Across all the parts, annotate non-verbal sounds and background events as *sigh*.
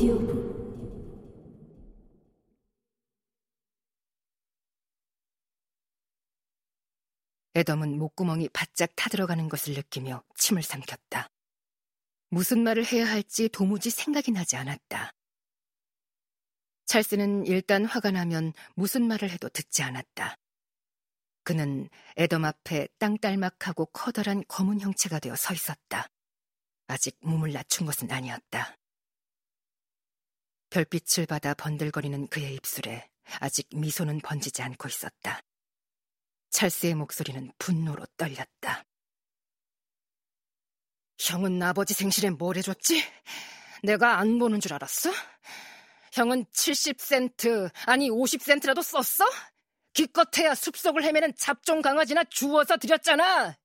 오디오북 애덤은 목구멍이 바짝 타들어가는 것을 느끼며 침을 삼켰다. 무슨 말을 해야 할지 도무지 생각이 나지 않았다. 찰스는 일단 화가 나면 무슨 말을 해도 듣지 않았다. 그는 애덤 앞에 땅딸막하고 커다란 검은 형체가 되어 서 있었다. 아직 몸을 낮춘 것은 아니었다. 별빛을 받아 번들거리는 그의 입술에 아직 미소는 번지지 않고 있었다. 찰스의 목소리는 분노로 떨렸다. 형은 아버지 생실에 뭘 해줬지? 내가 안 보는 줄 알았어? 형은 70센트, 아니 50센트라도 썼어? 기껏해야 숲속을 헤매는 잡종 강아지나 주워서 드렸잖아.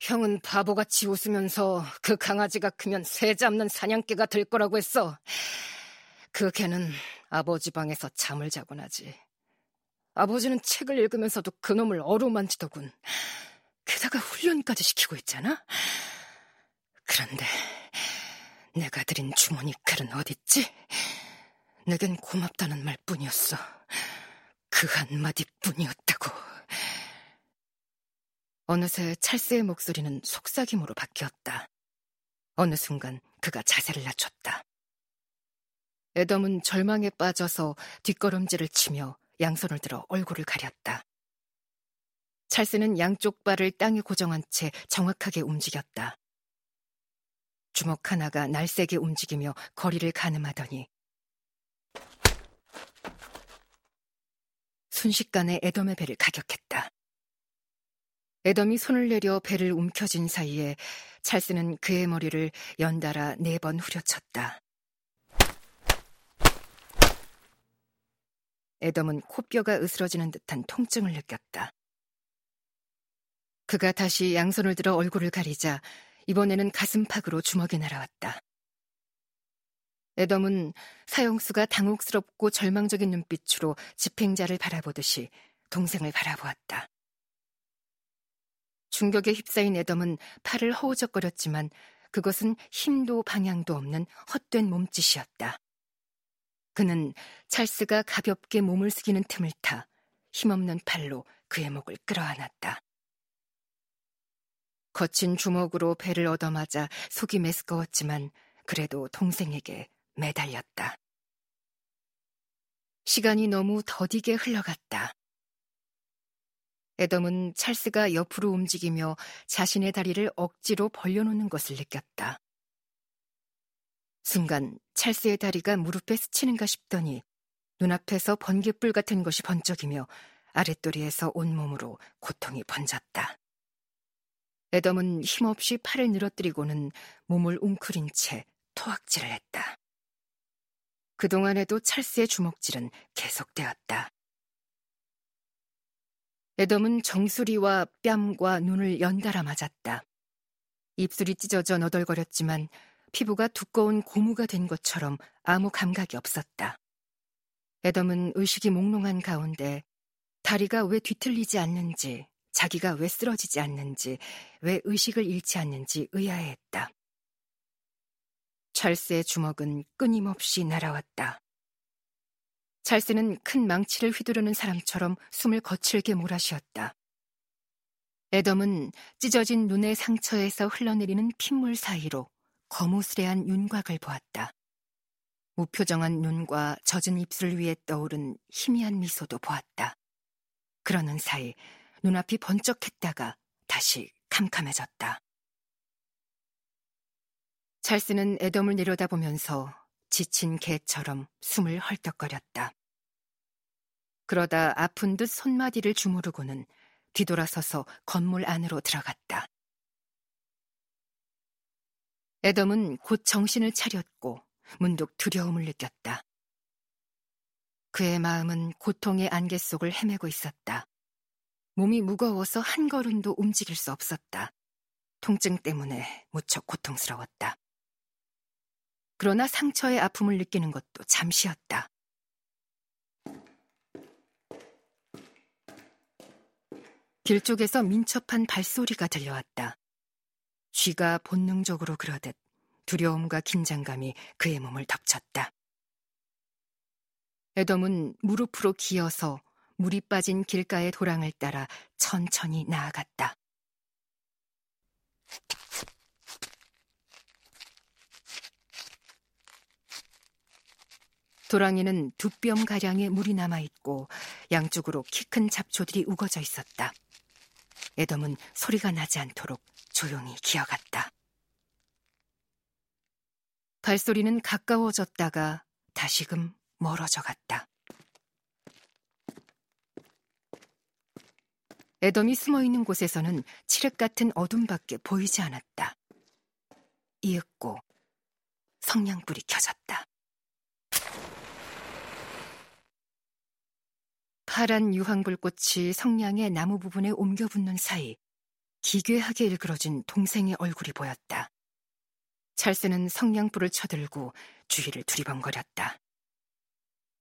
형은 바보같이 웃으면서 그 강아지가 크면 새 잡는 사냥개가 될 거라고 했어. 그 개는 아버지 방에서 잠을 자곤 하지. 아버지는 책을 읽으면서도 그놈을 어루만지더군. 게다가 훈련까지 시키고 있잖아? 그런데 내가 드린 주머니 칼은 어딨지? 내겐 고맙다는 말뿐이었어. 그 한마디뿐이었다고. 어느새 찰스의 목소리는 속삭임으로 바뀌었다. 어느 순간 그가 자세를 낮췄다. 애덤은 절망에 빠져서 뒷걸음질을 치며 양손을 들어 얼굴을 가렸다. 찰스는 양쪽 발을 땅에 고정한 채 정확하게 움직였다. 주먹 하나가 날쌔게 움직이며 거리를 가늠하더니 순식간에 애덤의 배를 가격했다. 애덤이 손을 내려 배를 움켜쥔 사이에 찰스는 그의 머리를 연달아 네 번 후려쳤다. 애덤은 코뼈가 으스러지는 듯한 통증을 느꼈다. 그가 다시 양손을 들어 얼굴을 가리자 이번에는 가슴팍으로 주먹이 날아왔다. 애덤은 사형수가 당혹스럽고 절망적인 눈빛으로 집행자를 바라보듯이 동생을 바라보았다. 충격에 휩싸인 애덤은 팔을 허우적거렸지만 그것은 힘도 방향도 없는 헛된 몸짓이었다. 그는 찰스가 가볍게 몸을 숙이는 틈을 타 힘없는 팔로 그의 목을 끌어안았다. 거친 주먹으로 배를 얻어맞아 속이 메스꺼웠지만 그래도 동생에게 매달렸다. 시간이 너무 더디게 흘러갔다. 애덤은 찰스가 옆으로 움직이며 자신의 다리를 억지로 벌려놓는 것을 느꼈다. 순간 찰스의 다리가 무릎에 스치는가 싶더니 눈앞에서 번개불 같은 것이 번쩍이며 아랫도리에서 온몸으로 고통이 번졌다. 애덤은 힘없이 팔을 늘어뜨리고는 몸을 웅크린 채 토악질을 했다. 그동안에도 찰스의 주먹질은 계속되었다. 애덤은 정수리와 뺨과 눈을 연달아 맞았다. 입술이 찢어져 너덜거렸지만 피부가 두꺼운 고무가 된 것처럼 아무 감각이 없었다. 애덤은 의식이 몽롱한 가운데 다리가 왜 뒤틀리지 않는지 자기가 왜 쓰러지지 않는지, 왜 의식을 잃지 않는지 의아해했다. 찰스의 주먹은 끊임없이 날아왔다. 찰스는 큰 망치를 휘두르는 사람처럼 숨을 거칠게 몰아쉬었다. 애덤은 찢어진 눈의 상처에서 흘러내리는 핏물 사이로 거무스레한 윤곽을 보았다. 무표정한 눈과 젖은 입술 위에 떠오른 희미한 미소도 보았다. 그러는 사이 눈앞이 번쩍했다가 다시 캄캄해졌다. 찰스는 애덤을 내려다보면서 지친 개처럼 숨을 헐떡거렸다. 그러다 아픈 듯 손마디를 주무르고는 뒤돌아서서 건물 안으로 들어갔다. 애덤은 곧 정신을 차렸고 문득 두려움을 느꼈다. 그의 마음은 고통의 안개 속을 헤매고 있었다. 몸이 무거워서 한 걸음도 움직일 수 없었다. 통증 때문에 무척 고통스러웠다. 그러나 상처의 아픔을 느끼는 것도 잠시였다. 길 쪽에서 민첩한 발소리가 들려왔다. 쥐가 본능적으로 그러듯 두려움과 긴장감이 그의 몸을 덮쳤다. 에덤은 무릎으로 기어서 물이 빠진 길가의 도랑을 따라 천천히 나아갔다. 도랑에는 두 뼘 가량의 물이 남아 있고 양쪽으로 키 큰 잡초들이 우거져 있었다. 에덤은 소리가 나지 않도록 조용히 기어갔다. 발소리는 가까워졌다가 다시금 멀어져 갔다. 에덤이 숨어 있는 곳에서는 칠흑 같은 어둠밖에 보이지 않았다. 이윽고 성냥불이 켜졌다. 파란 유황불꽃이 성냥의 나무 부분에 옮겨 붙는 사이 기괴하게 일그러진 동생의 얼굴이 보였다. 찰스는 성냥불을 쳐들고 주위를 두리번거렸다.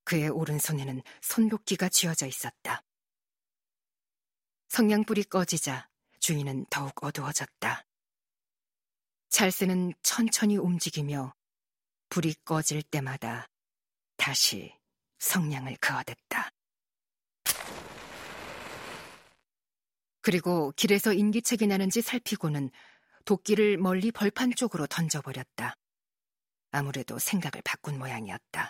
그의 오른손에는 손도끼가 쥐어져 있었다. 성냥불이 꺼지자 주인은 더욱 어두워졌다. 찰스는 천천히 움직이며 불이 꺼질 때마다 다시 성냥을 그어댔다. 그리고 길에서 인기척이 나는지 살피고는 도끼를 멀리 벌판 쪽으로 던져버렸다. 아무래도 생각을 바꾼 모양이었다.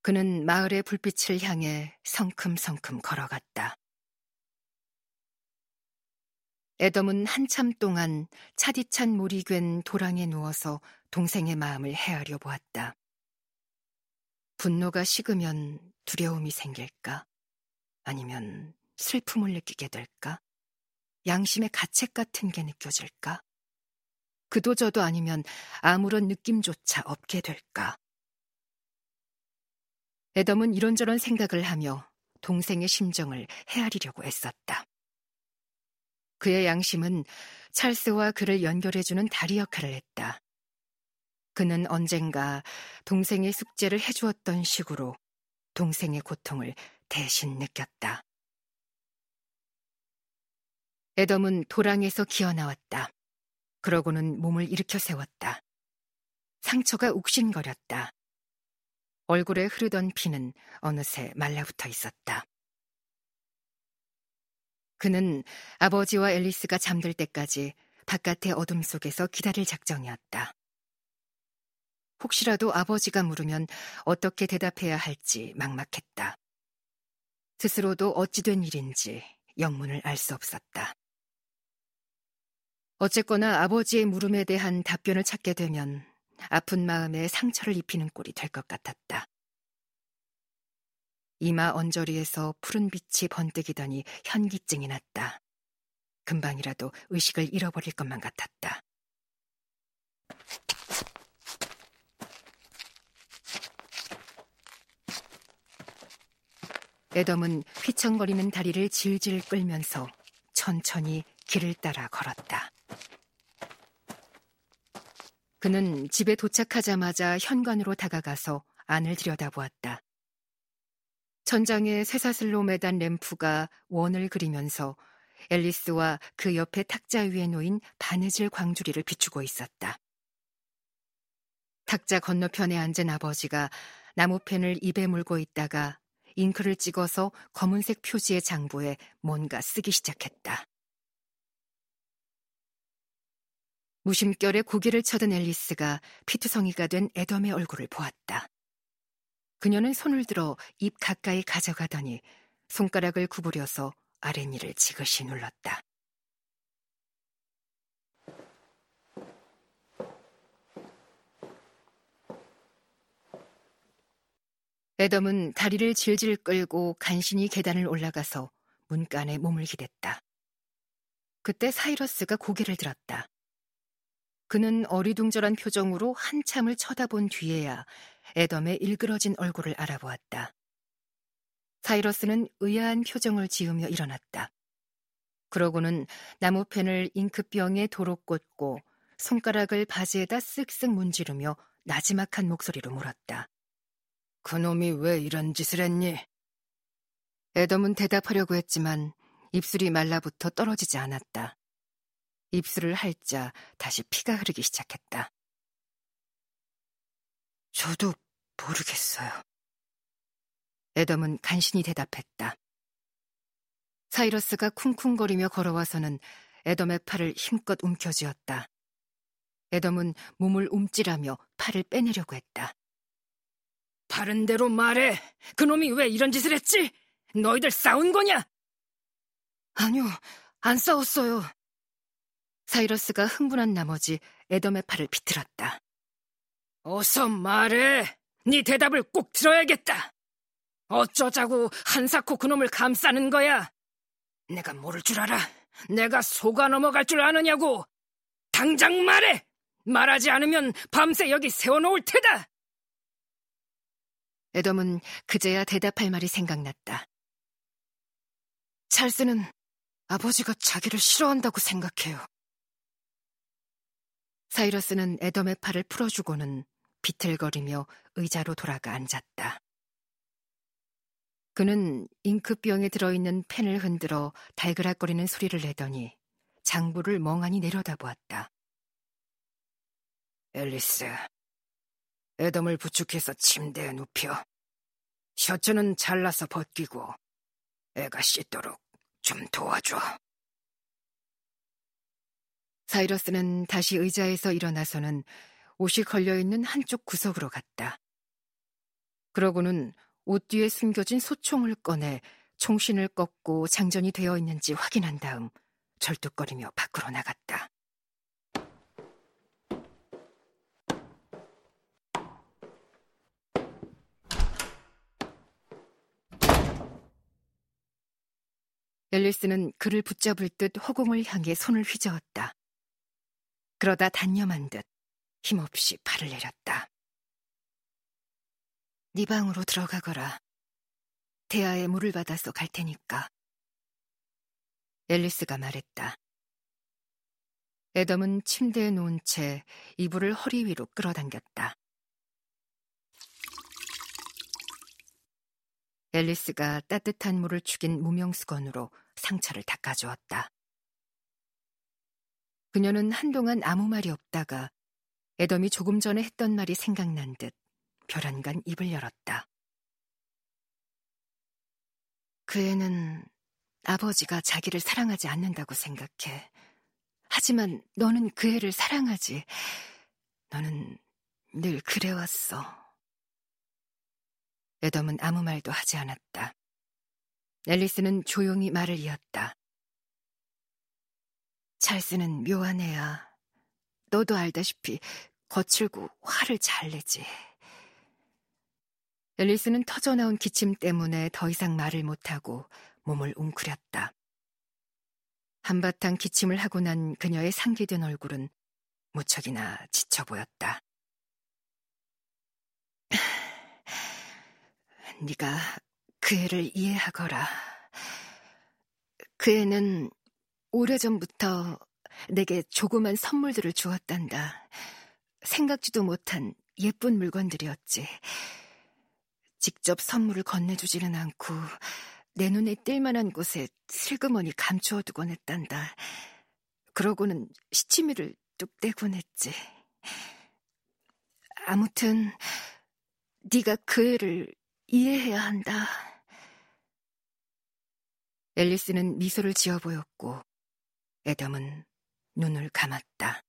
그는 마을의 불빛을 향해 성큼성큼 걸어갔다. 애덤은 한참 동안 차디찬 물이 괜 도랑에 누워서 동생의 마음을 헤아려 보았다. 분노가 식으면 두려움이 생길까? 아니면 슬픔을 느끼게 될까? 양심의 가책 같은 게 느껴질까? 그도 저도 아니면 아무런 느낌조차 없게 될까? 에덤은 이런저런 생각을 하며 동생의 심정을 헤아리려고 애썼다. 그의 양심은 찰스와 그를 연결해주는 다리 역할을 했다. 그는 언젠가 동생의 숙제를 해주었던 식으로 동생의 고통을 대신 느꼈다. 에덤은 도랑에서 기어 나왔다. 그러고는 몸을 일으켜 세웠다. 상처가 욱신거렸다. 얼굴에 흐르던 피는 어느새 말라붙어 있었다. 그는 아버지와 앨리스가 잠들 때까지 바깥의 어둠 속에서 기다릴 작정이었다. 혹시라도 아버지가 물으면 어떻게 대답해야 할지 막막했다. 스스로도 어찌된 일인지 영문을 알 수 없었다. 어쨌거나 아버지의 물음에 대한 답변을 찾게 되면 아픈 마음에 상처를 입히는 꼴이 될 것 같았다. 이마 언저리에서 푸른 빛이 번뜩이더니 현기증이 났다. 금방이라도 의식을 잃어버릴 것만 같았다. 에덤은 휘청거리는 다리를 질질 끌면서 천천히 길을 따라 걸었다. 그는 집에 도착하자마자 현관으로 다가가서 안을 들여다보았다. 천장에 쇠사슬로 매단 램프가 원을 그리면서 앨리스와 그 옆에 탁자 위에 놓인 바느질 광주리를 비추고 있었다. 탁자 건너편에 앉은 아버지가 나무펜을 입에 물고 있다가 잉크를 찍어서 검은색 표지의 장부에 뭔가 쓰기 시작했다. 무심결에 고개를 쳐든 앨리스가 피투성이가 된 애덤의 얼굴을 보았다. 그녀는 손을 들어 입 가까이 가져가더니 손가락을 구부려서 아랫니를 지그시 눌렀다. 애덤은 다리를 질질 끌고 간신히 계단을 올라가서 문간에 몸을 기댔다. 그때 사이러스가 고개를 들었다. 그는 어리둥절한 표정으로 한참을 쳐다본 뒤에야 애덤의 일그러진 얼굴을 알아보았다. 사이러스는 의아한 표정을 지으며 일어났다. 그러고는 나무펜을 잉크병에 도로 꽂고 손가락을 바지에다 쓱쓱 문지르며 나지막한 목소리로 물었다. 그놈이 왜 이런 짓을 했니? 애덤은 대답하려고 했지만 입술이 말라붙어 떨어지지 않았다. 입술을 핥자 다시 피가 흐르기 시작했다. 저도 모르겠어요. 에덤은 간신히 대답했다. 사이러스가 쿵쿵거리며 걸어와서는 에덤의 팔을 힘껏 움켜쥐었다. 에덤은 몸을 움찔하며 팔을 빼내려고 했다. 바른 대로 말해. 그놈이 왜 이런 짓을 했지? 너희들 싸운 거냐? 아니요, 안 싸웠어요. 사이러스가 흥분한 나머지 에덤의 팔을 비틀었다. 어서 말해. 네 대답을 꼭 들어야겠다. 어쩌자고 한사코 그놈을 감싸는 거야? 내가 모를 줄 알아. 내가 속아 넘어갈 줄 아느냐고. 당장 말해. 말하지 않으면 밤새 여기 세워놓을 테다. 에덤은 그제야 대답할 말이 생각났다. 찰스는 아버지가 자기를 싫어한다고 생각해요. 사이러스는 에덤의 팔을 풀어주고는 비틀거리며 의자로 돌아가 앉았다. 그는 잉크병에 들어있는 펜을 흔들어 달그락거리는 소리를 내더니 장부를 멍하니 내려다보았다. 앨리스, 에덤을 부축해서 침대에 눕혀 셔츠는 잘라서 벗기고 애가 씻도록 좀 도와줘. 사이러스는 다시 의자에서 일어나서는 옷이 걸려있는 한쪽 구석으로 갔다. 그러고는 옷 뒤에 숨겨진 소총을 꺼내 총신을 꺾고 장전이 되어 있는지 확인한 다음 절뚝거리며 밖으로 나갔다. 앨리스는 그를 붙잡을 듯 허공을 향해 손을 휘저었다. 그러다 단념한 듯 힘없이 팔을 내렸다. 네 방으로 들어가거라. 대야에 물을 받아서 갈 테니까. 앨리스가 말했다. 애덤은 침대에 누운 채 이불을 허리 위로 끌어당겼다. 앨리스가 따뜻한 물을 죽인 무명수건으로 상처를 닦아주었다. 그녀는 한동안 아무 말이 없다가 애덤이 조금 전에 했던 말이 생각난 듯 벼란간 입을 열었다. 그 애는 아버지가 자기를 사랑하지 않는다고 생각해. 하지만 너는 그 애를 사랑하지. 너는 늘 그래왔어. 에덤은 아무 말도 하지 않았다. 앨리스는 조용히 말을 이었다. 찰스는 묘한 애야. 너도 알다시피 거칠고 화를 잘 내지. 앨리스는 터져나온 기침 때문에 더 이상 말을 못하고 몸을 웅크렸다. 한바탕 기침을 하고 난 그녀의 상기된 얼굴은 무척이나 지쳐 보였다. *sighs* 네가 그 애를 이해하거라. 그 애는 오래전부터 내게 조그만 선물들을 주었단다. 생각지도 못한 예쁜 물건들이었지. 직접 선물을 건네주지는 않고 내 눈에 띌 만한 곳에 슬그머니 감추어 두곤 했단다. 그러고는 시치미를 뚝 떼곤 했지. 아무튼 네가 그 애를 이해해야 한다. 앨리스는 미소를 지어 보였고 애덤은 눈을 감았다.